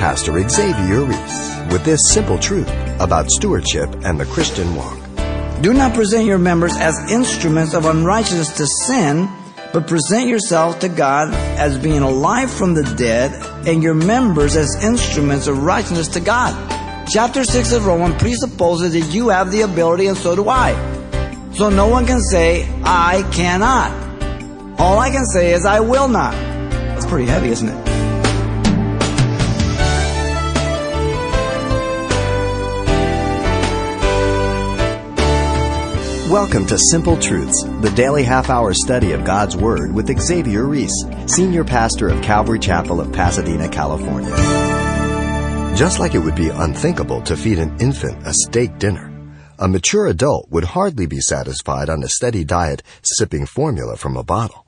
Pastor Xavier Reese with this simple truth about stewardship and the Christian walk. Do not present your members as instruments of unrighteousness to sin, but present yourself to God as being alive from the dead, and your members as instruments of righteousness to God. Chapter 6 of Romans presupposes that you have the ability, and so do I. So no one can say, I cannot. All I can say is, I will not. That's pretty heavy, isn't it? Welcome to Simple Truths, the daily half hour study of God's Word with Xavier Reese, Senior Pastor of Calvary Chapel of Pasadena, California. Just like it would be unthinkable to feed an infant a steak dinner, a mature adult would hardly be satisfied on a steady diet sipping formula from a bottle.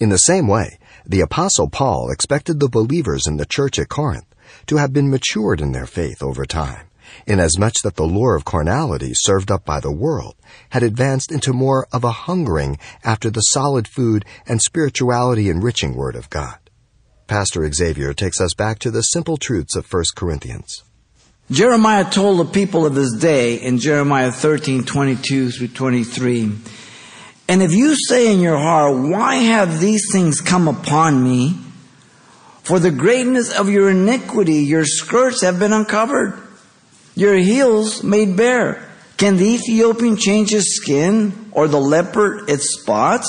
In the same way, the Apostle Paul expected the believers in the church at Corinth to have been matured in their faith over time inasmuch that the lure of carnality served up by the world had advanced into more of a hungering after the solid food and spirituality enriching Word of God. Pastor Xavier takes us back to the simple truths of 1 Corinthians. Jeremiah told the people of his day in Jeremiah 13, 22 through 23, And if you say in your heart, Why have these things come upon me? For the greatness of your iniquity, your skirts have been uncovered your heels made bare. Can the Ethiopian change his skin or the leopard its spots?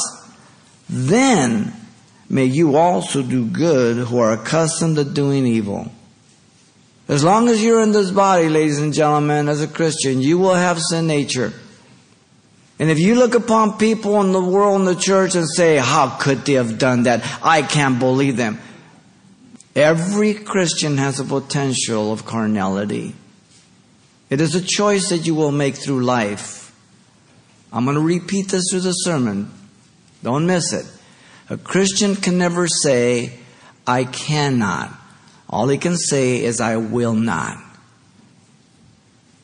Then may you also do good who are accustomed to doing evil. As long as you're in this body, ladies and gentlemen, as a Christian, you will have sin nature. And if you look upon people in the world in the church and say, how could they have done that? I can't believe them. Every Christian has a potential of carnality. It is a choice that you will make through life. I'm going to repeat this through the sermon. Don't miss it. A Christian can never say, I cannot. All he can say is, I will not.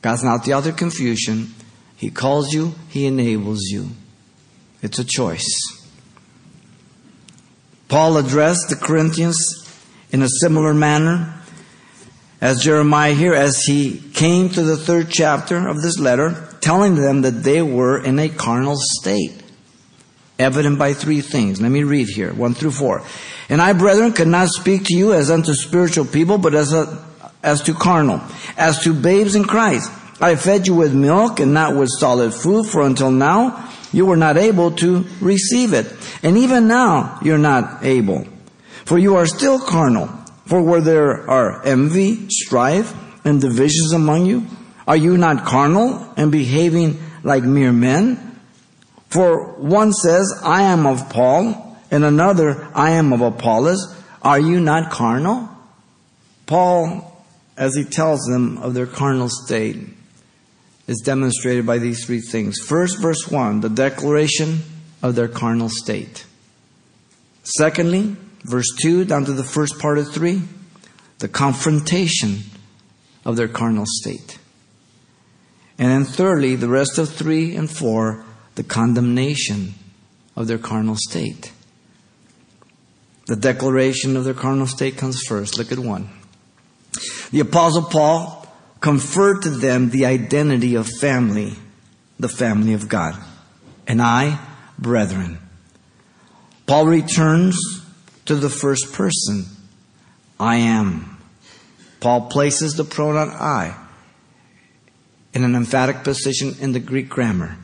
God's not the of confusion. He calls you, He enables you. It's a choice. Paul addressed the Corinthians in a similar manner as Jeremiah here, as he came to the third chapter of this letter, telling them that they were in a carnal state, evident by three things. Let me read here, one through four. And I, brethren, could not speak to you as unto spiritual people, but as, a, as to carnal, as to babes in Christ. I fed you with milk and not with solid food, for until now you were not able to receive it. And even now you're not able. For you are still carnal. For where there are envy, strife, and divisions among you, are you not carnal and behaving like mere men? For one says, I am of Paul, and another, I am of Apollos. Are you not carnal? Paul, as he tells them of their carnal state, is demonstrated by these three things. First, verse 1, the declaration of their carnal state. Secondly, verse 2 down to the first part of 3, the confrontation of their carnal state. And then thirdly, the rest of 3 and 4, the condemnation of their carnal state. The declaration of their carnal state comes first. Look at 1. The Apostle Paul conferred to them the identity of family, the family of God. And I, brethren. Paul returns to the first person. I am. Paul places the pronoun I in an emphatic position in the Greek grammar.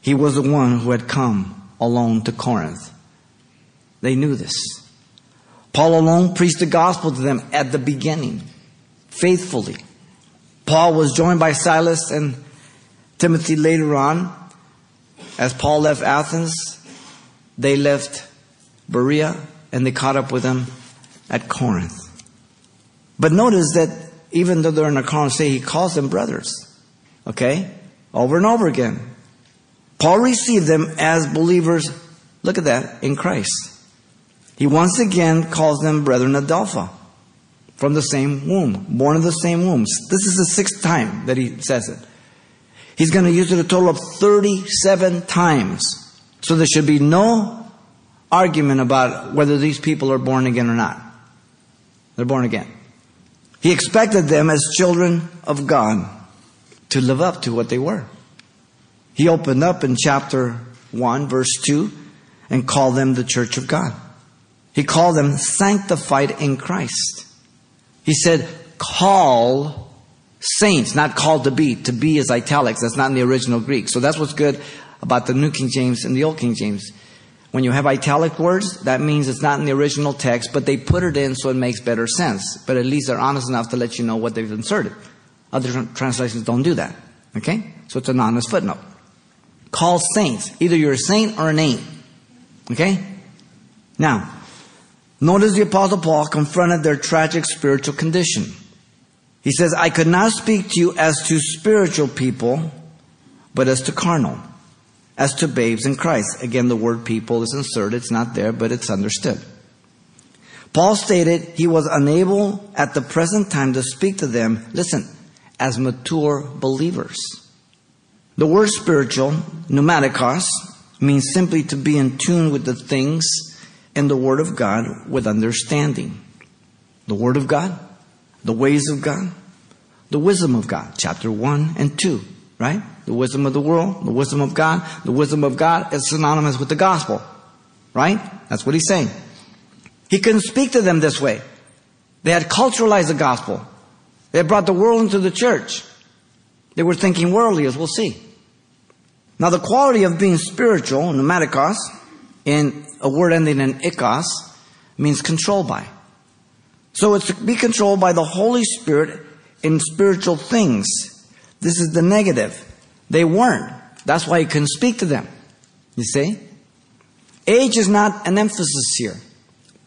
He was the one who had come alone to Corinth. They knew this. Paul alone preached the gospel to them at the beginning, faithfully. Paul was joined by Silas and Timothy later on. As Paul left Athens, they left Berea and they caught up with them at Corinth. But notice that even though they're in a state, he calls them brothers. Okay? Over and over again. Paul received them as believers, look at that, in Christ. He once again calls them brethren Adelpha from the same womb, born of the same womb. This is the sixth time that he says it. He's going to use it a total of 37 times. So there should be no argument about whether these people are born again or not. They're born again. He expected them as children of God to live up to what they were. He opened up in chapter 1, verse 2, and called them the church of God. He called them sanctified in Christ. He said, call saints, not called to be. To be is italics. That's not in the original Greek. So that's what's good about the New King James and the Old King James. When you have italic words, that means it's not in the original text, but they put it in so it makes better sense. But at least they're honest enough to let you know what they've inserted. Other translations don't do that. Okay? So it's an honest footnote. Call saints. Either you're a saint or an ain't. Okay? Now, notice the Apostle Paul confronted their tragic spiritual condition. He says, I could not speak to you as to spiritual people, but as to carnal as to babes in Christ. Again, the word people is inserted. It's not there, but it's understood. Paul stated he was unable at the present time to speak to them, listen, as mature believers. The word spiritual, pneumatikos, means simply to be in tune with the things in the Word of God with understanding. The Word of God, the ways of God, the wisdom of God, chapter 1 and 2, right? The wisdom of the world, the wisdom of God. The wisdom of God is synonymous with the gospel. Right? That's what he's saying. He couldn't speak to them this way. They had culturalized the gospel. They had brought the world into the church. They were thinking worldly, as we'll see. Now, the quality of being spiritual, pneumatikos, in a word ending in ikos, means controlled by. So it's to be controlled by the Holy Spirit in spiritual things. This is the negative. They weren't. That's why he couldn't speak to them. You see? Age is not an emphasis here,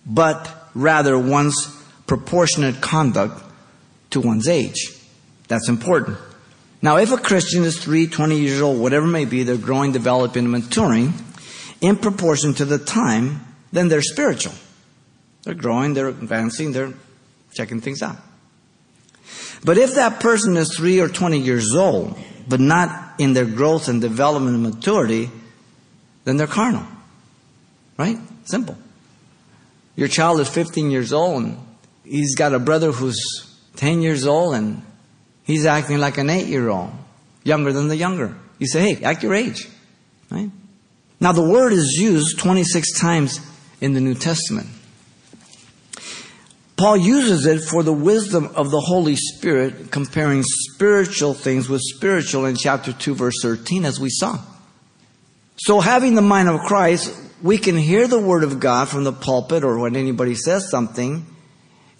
but rather one's proportionate conduct to one's age. That's important. Now, if a Christian is 3, 20 years old, whatever may be, they're growing, developing, maturing in proportion to the time, then they're spiritual. They're growing, they're advancing, they're checking things out. But if that person is 3 or 20 years old, but not in their growth and development and maturity, then they're carnal. Right? Simple. Your child is 15 years old and he's got a brother who's 10 years old and he's acting like an 8 year old, younger than the younger. You say, hey, act your age. Right? Now the word is used 26 times in the New Testament. Paul uses it for the wisdom of the Holy Spirit, comparing spiritual things with spiritual in chapter 2, verse 13, as we saw. So, having the mind of Christ, we can hear the word of God from the pulpit or when anybody says something,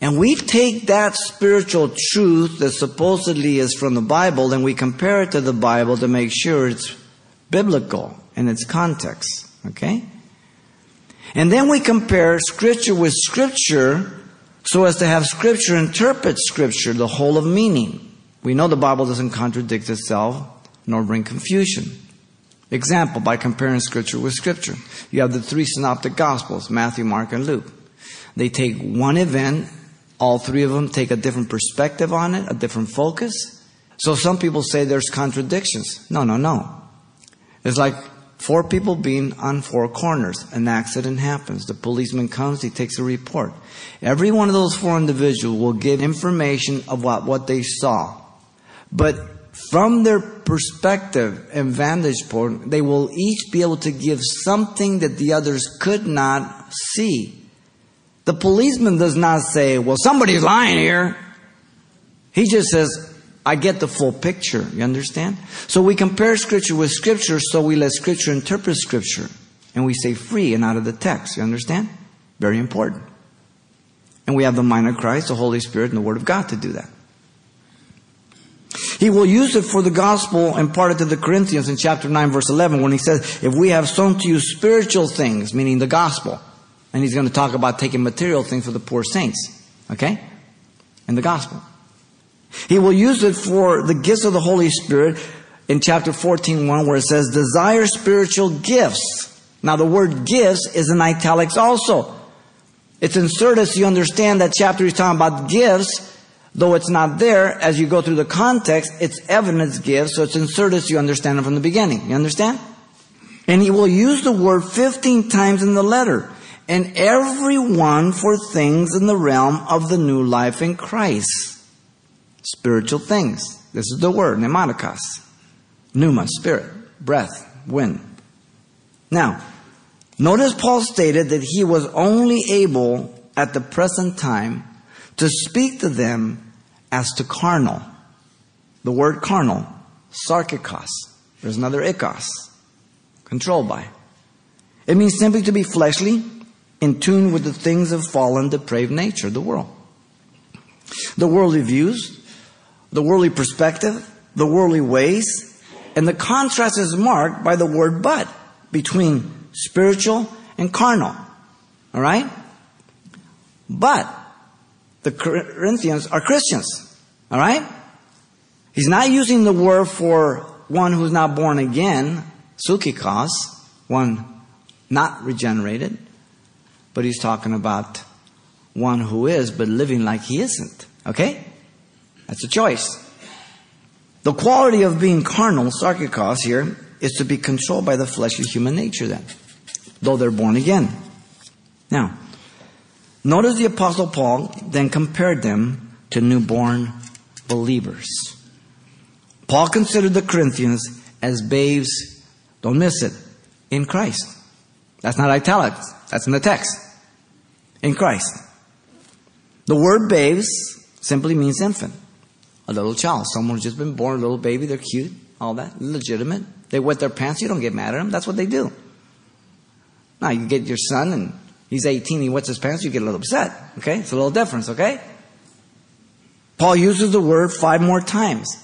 and we take that spiritual truth that supposedly is from the Bible and we compare it to the Bible to make sure it's biblical in its context. Okay? And then we compare scripture with scripture so as to have Scripture interpret Scripture, the whole of meaning. We know the Bible doesn't contradict itself nor bring confusion. Example, by comparing Scripture with Scripture. You have the three synoptic Gospels, Matthew, Mark, and Luke. They take one event, all three of them take a different perspective on it, a different focus. So some people say there's contradictions. No, no, no. It's like Four people being on four corners. An accident happens. The policeman comes, he takes a report. Every one of those four individuals will give information about what they saw. But from their perspective and vantage point, they will each be able to give something that the others could not see. The policeman does not say, well, somebody's lying here. He just says, I get the full picture. You understand? So we compare scripture with scripture, so we let scripture interpret scripture. And we say free and out of the text. You understand? Very important. And we have the mind of Christ, the Holy Spirit, and the Word of God to do that. He will use it for the gospel imparted to the Corinthians in chapter 9 verse 11 when he says, if we have sown to you spiritual things, meaning the gospel, and he's going to talk about taking material things for the poor saints, okay? In the gospel. He will use it for the gifts of the Holy Spirit in chapter 14, 1, where it says, desire spiritual gifts. Now the word gifts is in italics also. It's inserted so you understand that chapter is talking about gifts, though it's not there, as you go through the context, it's evidence gifts, so it's inserted so you understand it from the beginning. You understand? And he will use the word 15 times in the letter, and every one for things in the realm of the new life in Christ. Spiritual things. This is the word, pneumatikos. Pneuma, spirit, breath, wind. Now, notice Paul stated that he was only able at the present time to speak to them as to carnal. The word carnal, sarkikos. There's another ikos, controlled by. It means simply to be fleshly, in tune with the things of fallen, depraved nature, the world. The worldly views, the worldly perspective, the worldly ways, and the contrast is marked by the word but between spiritual and carnal. All right? But the Corinthians are Christians. All right? He's not using the word for one who's not born again, psuchikos, one not regenerated, but he's talking about one who is, but living like he isn't. Okay? That's a choice. The quality of being carnal, sarkikos here, is to be controlled by the fleshly human nature then, though they're born again. Now, notice the apostle Paul then compared them to newborn believers. Paul considered the Corinthians as babes, don't miss it, in Christ. That's not italics, that's in the text. In Christ. The word babes simply means infant, a little child. Someone who's just been born, a little baby, they're cute, all that, legitimate. They wet their pants, you don't get mad at them. That's what they do. Now, you get your son and he's 18, he wets his pants, you get a little upset. Okay? It's a little difference, okay? Paul uses the word five more times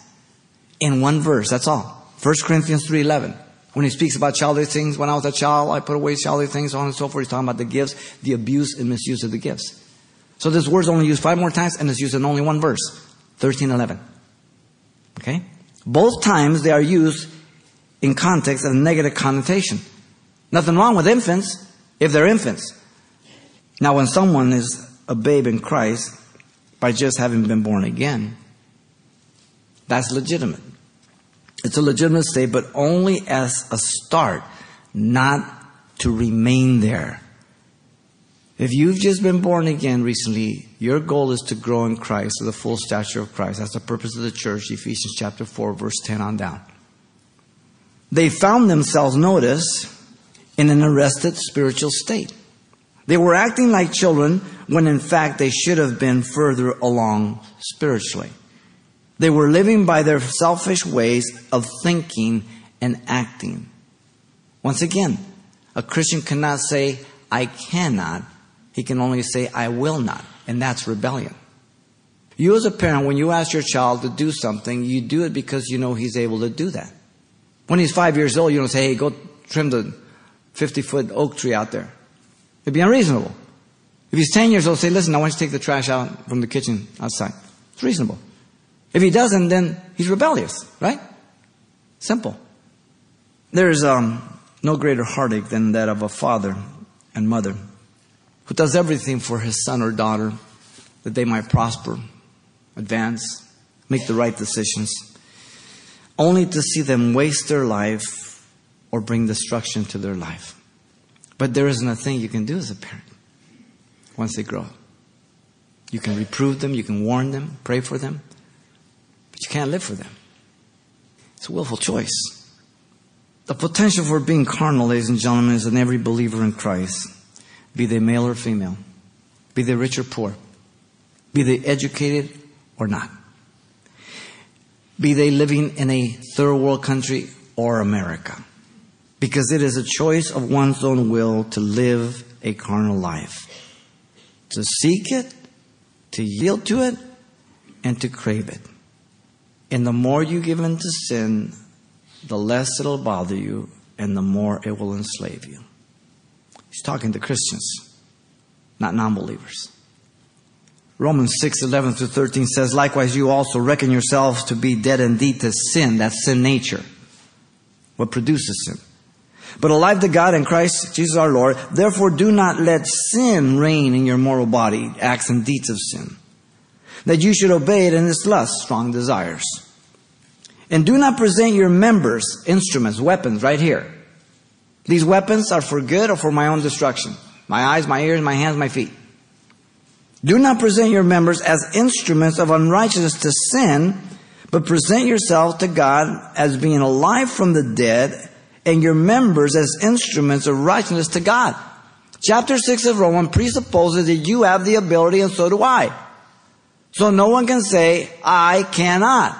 in one verse. That's all. 1 Corinthians 3.11. When he speaks about childish things, when I was a child, I put away childish things, so on and so forth. He's talking about the gifts, the abuse and misuse of the gifts. So this word's only used five more times and it's used in only one verse. 13.11. Okay? Both times they are used in context of negative connotation. Nothing wrong with infants if they're infants. Now when someone is a babe in Christ by just having been born again, that's legitimate. It's a legitimate state, but only as a start, not to remain there. If you've just been born again recently, your goal is to grow in Christ to the full stature of Christ. That's the purpose of the church, Ephesians chapter 4, verse 10 on down. They found themselves, notice, in an arrested spiritual state. They were acting like children when in fact they should have been further along spiritually. They were living by their selfish ways of thinking and acting. Once again, a Christian cannot say, I cannot. He can only say, I will not. And that's rebellion. You as a parent, when you ask your child to do something, you do it because you know he's able to do that. When he's five years old, you don't say, hey, go trim the 50 foot oak tree out there. It'd be unreasonable. If he's 10 years old, say, listen, I want you to take the trash out from the kitchen outside. It's reasonable. If he doesn't, then he's rebellious, right? Simple. There's um, no greater heartache than that of a father and mother who does everything for his son or daughter that they might prosper, advance, make the right decisions, only to see them waste their life or bring destruction to their life. But there isn't a thing you can do as a parent once they grow up. You can reprove them, you can warn them, pray for them, but you can't live for them. It's a willful choice. The potential for being carnal, ladies and gentlemen, is in every believer in Christ, be they male or female, be they rich or poor, be they educated or not, be they living in a third world country or America. Because it is a choice of one's own will to live a carnal life, to seek it, to yield to it, and to crave it. And the more you give in to sin, the less it'll bother you and the more it will enslave you. He's talking to Christians, not non believers. Romans 6 11 through 13 says, Likewise, you also reckon yourselves to be dead indeed to sin, that's sin nature, what produces sin. But alive to God in Christ Jesus our Lord, therefore do not let sin reign in your mortal body, acts and deeds of sin that you should obey it in its lust, strong desires. And do not present your members, instruments, weapons, right here. These weapons are for good or for my own destruction. My eyes, my ears, my hands, my feet. Do not present your members as instruments of unrighteousness to sin, but present yourself to God as being alive from the dead and your members as instruments of righteousness to God. Chapter 6 of Romans presupposes that you have the ability and so do I. So no one can say, I cannot.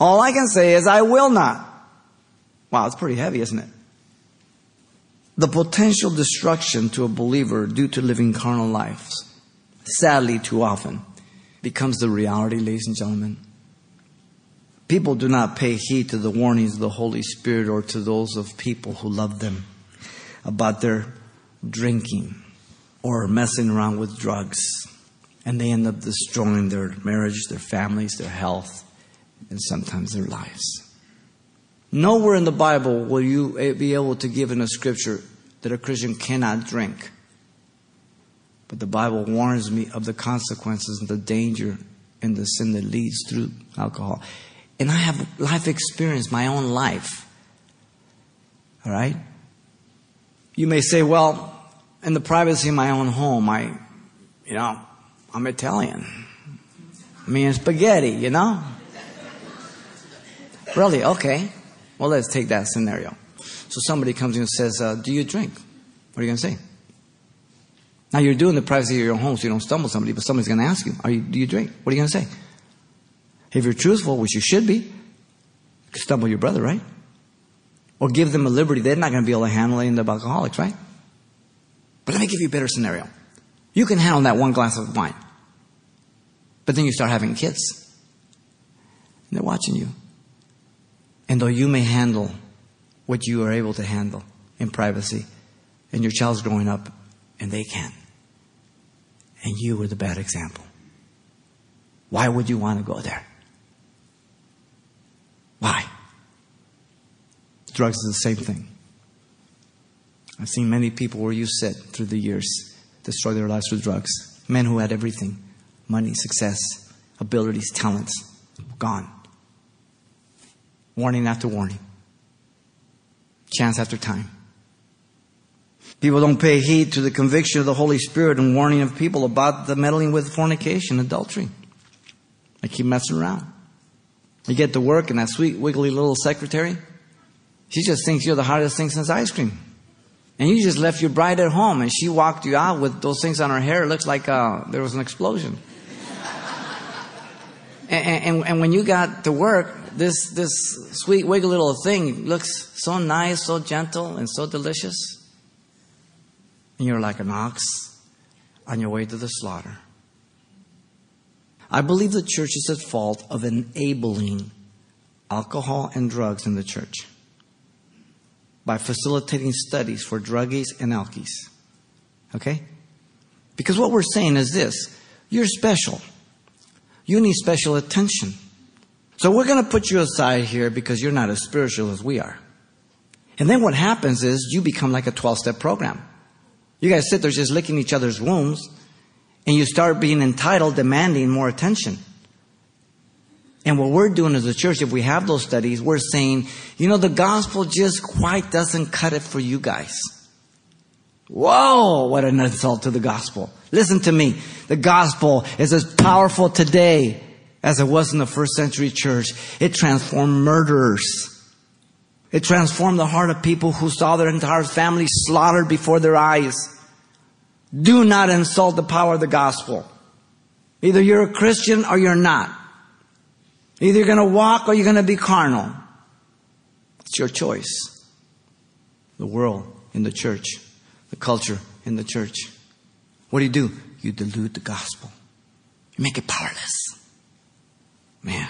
All I can say is, I will not. Wow, it's pretty heavy, isn't it? The potential destruction to a believer due to living carnal lives, sadly too often, becomes the reality, ladies and gentlemen. People do not pay heed to the warnings of the Holy Spirit or to those of people who love them about their drinking or messing around with drugs. And they end up destroying their marriage, their families, their health, and sometimes their lives. Nowhere in the Bible will you be able to give in a scripture that a Christian cannot drink. But the Bible warns me of the consequences and the danger and the sin that leads through alcohol. And I have life experience, my own life. All right? You may say, well, in the privacy of my own home, I, you know, I'm Italian. I mean, spaghetti, you know? really? Okay. Well, let's take that scenario. So somebody comes in and says, uh, Do you drink? What are you going to say? Now you're doing the privacy of your home so you don't stumble somebody, but somebody's going to ask you, are you, Do you drink? What are you going to say? If you're truthful, which you should be, you stumble your brother, right? Or give them a liberty. They're not going to be able to handle in the alcoholics, right? But let me give you a better scenario. You can handle that one glass of wine. But then you start having kids. And they're watching you. And though you may handle what you are able to handle in privacy, and your child's growing up and they can, and you were the bad example, why would you want to go there? Why? Drugs is the same thing. I've seen many people where you sit through the years destroy their lives with drugs. Men who had everything money, success, abilities, talents gone. Warning after warning, chance after time. People don't pay heed to the conviction of the Holy Spirit and warning of people about the meddling with fornication, adultery. They keep messing around. You get to work and that sweet, wiggly little secretary, she just thinks you're the hottest thing since ice cream. And you just left your bride at home and she walked you out with those things on her hair. It looks like uh, there was an explosion. and, and, and, when you got to work, this, this sweet, wiggly little thing looks so nice, so gentle, and so delicious. And you're like an ox on your way to the slaughter. I believe the church is at fault of enabling alcohol and drugs in the church by facilitating studies for druggies and alkies. Okay? Because what we're saying is this you're special. You need special attention. So we're going to put you aside here because you're not as spiritual as we are. And then what happens is you become like a 12 step program. You guys sit there just licking each other's wounds and you start being entitled, demanding more attention. And what we're doing as a church, if we have those studies, we're saying, you know, the gospel just quite doesn't cut it for you guys. Whoa, what an insult to the gospel. Listen to me. The gospel is as powerful today as it was in the first century church. It transformed murderers. It transformed the heart of people who saw their entire family slaughtered before their eyes. Do not insult the power of the gospel. Either you're a Christian or you're not. Either you're going to walk or you're going to be carnal. It's your choice. The world in the church, the culture in the church. What do you do? You dilute the gospel. You make it powerless. Man.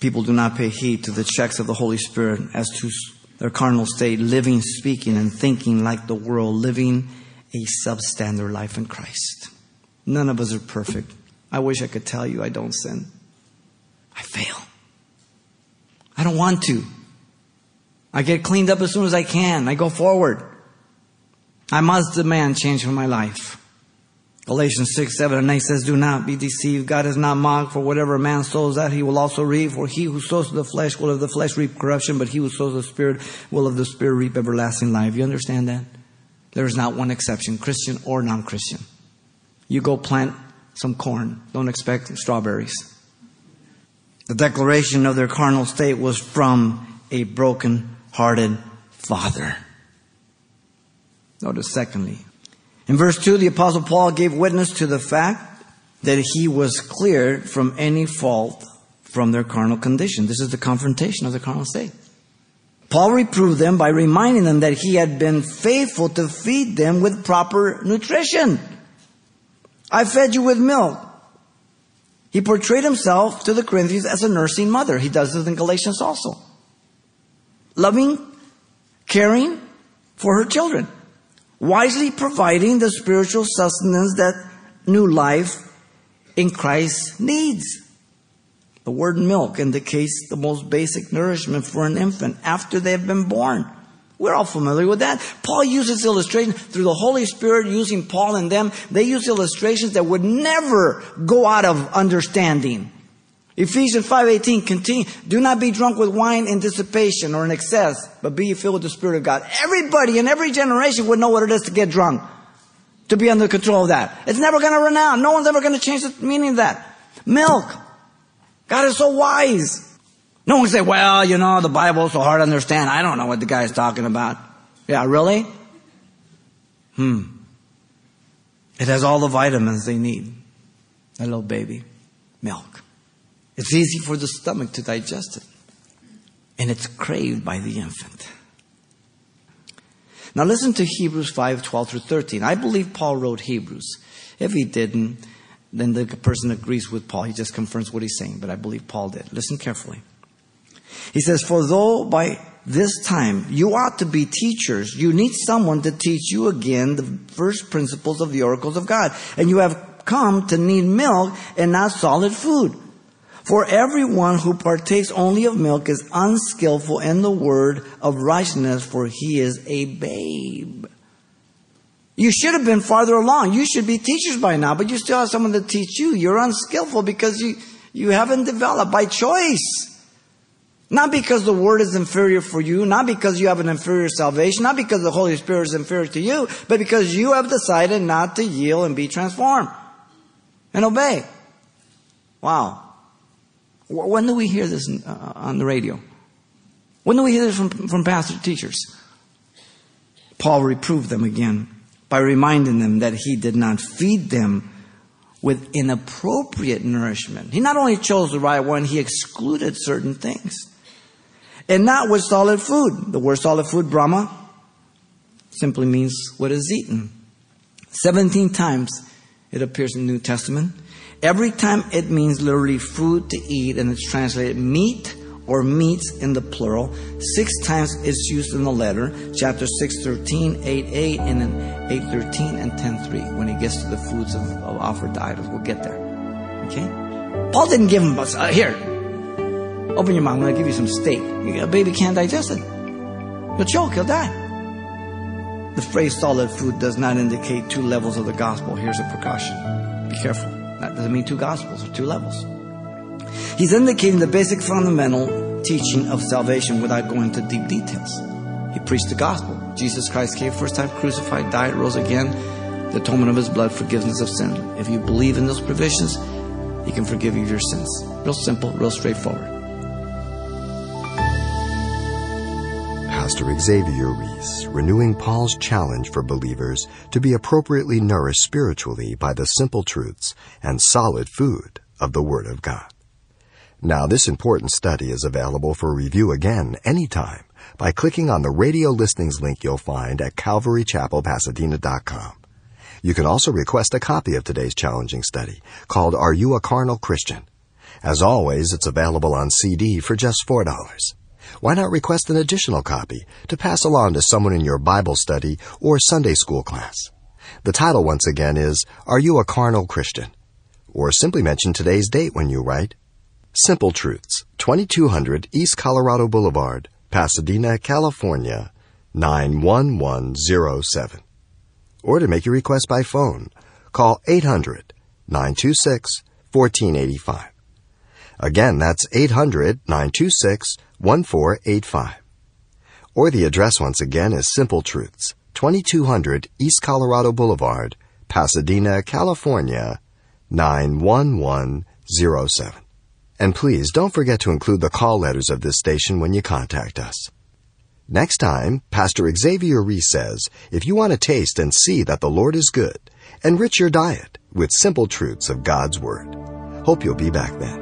People do not pay heed to the checks of the Holy Spirit as to their carnal state, living, speaking, and thinking like the world, living a substandard life in Christ. None of us are perfect. I wish I could tell you I don't sin. I fail. I don't want to. I get cleaned up as soon as I can. I go forward. I must demand change for my life. Galatians 6, 7 and 8 says, Do not be deceived. God is not mocked, for whatever a man sows that he will also reap. For he who sows to the flesh will of the flesh reap corruption, but he who sows the Spirit will of the Spirit reap everlasting life. You understand that? There is not one exception, Christian or non Christian. you go plant some corn. Don't expect strawberries. The declaration of their carnal state was from a broken hearted father. Notice secondly. In verse 2, the apostle Paul gave witness to the fact that he was cleared from any fault from their carnal condition. This is the confrontation of the carnal state. Paul reproved them by reminding them that he had been faithful to feed them with proper nutrition. I fed you with milk. He portrayed himself to the Corinthians as a nursing mother. He does this in Galatians also. Loving, caring for her children. Wisely providing the spiritual sustenance that new life in Christ needs. The word milk indicates the most basic nourishment for an infant after they have been born. We're all familiar with that. Paul uses illustrations through the Holy Spirit using Paul and them. They use illustrations that would never go out of understanding. Ephesians 5:18 continue, do not be drunk with wine in dissipation or in excess, but be filled with the Spirit of God. Everybody in every generation would know what it is to get drunk, to be under control of that. It's never going to run out. No one's ever going to change the meaning of that. Milk. God is so wise. No one say, well, you know, the Bible is so hard to understand. I don't know what the guy is talking about. Yeah, really? Hmm. It has all the vitamins they need. A little baby. Milk. It's easy for the stomach to digest it. And it's craved by the infant. Now listen to Hebrews 5, 12 through 13. I believe Paul wrote Hebrews. If he didn't, then the person agrees with Paul. He just confirms what he's saying, but I believe Paul did. Listen carefully. He says, For though by this time you ought to be teachers, you need someone to teach you again the first principles of the oracles of God. And you have come to need milk and not solid food. For everyone who partakes only of milk is unskillful in the word of righteousness, for he is a babe. You should have been farther along. You should be teachers by now, but you still have someone to teach you. You're unskillful because you, you haven't developed by choice. Not because the word is inferior for you, not because you have an inferior salvation, not because the Holy Spirit is inferior to you, but because you have decided not to yield and be transformed and obey. Wow. When do we hear this uh, on the radio? When do we hear this from, from pastor teachers? Paul reproved them again by reminding them that he did not feed them with inappropriate nourishment. He not only chose the right one, he excluded certain things. And not with solid food. The word solid food, broma, simply means what is eaten. 17 times it appears in the New Testament. Every time it means literally food to eat, and it's translated meat or meats in the plural. Six times it's used in the letter, chapter 6, 13, 8, 8, and then 8, 13, and 10, 3, when he gets to the foods of, of offered idols. We'll get there. Okay? Paul didn't give him, uh, here, open your mouth, I'm going to give you some steak. A baby can't digest it. He'll choke, he'll die. The phrase solid food does not indicate two levels of the gospel. Here's a precaution. Be careful. That doesn't mean two gospels or two levels. He's indicating the basic fundamental teaching of salvation without going into deep details. He preached the gospel. Jesus Christ came first time crucified, died, rose again. The atonement of his blood, forgiveness of sin. If you believe in those provisions, he can forgive you your sins. Real simple, real straightforward. Pastor Xavier Reese, renewing Paul's challenge for believers to be appropriately nourished spiritually by the simple truths and solid food of the Word of God. Now, this important study is available for review again anytime by clicking on the radio listings link you'll find at calvarychapelpasadena.com. You can also request a copy of today's challenging study called Are You a Carnal Christian? As always, it's available on CD for just $4 why not request an additional copy to pass along to someone in your Bible study or Sunday school class? The title once again is Are You a Carnal Christian? Or simply mention today's date when you write Simple Truths, 2200 East Colorado Boulevard, Pasadena, California, 91107. Or to make your request by phone, call 800 926 1485. Again, that's 800 926 1485. Or the address once again is Simple Truths, 2200 East Colorado Boulevard, Pasadena, California 91107. And please don't forget to include the call letters of this station when you contact us. Next time, Pastor Xavier Reese says, if you want to taste and see that the Lord is good, enrich your diet with simple truths of God's Word. Hope you'll be back then.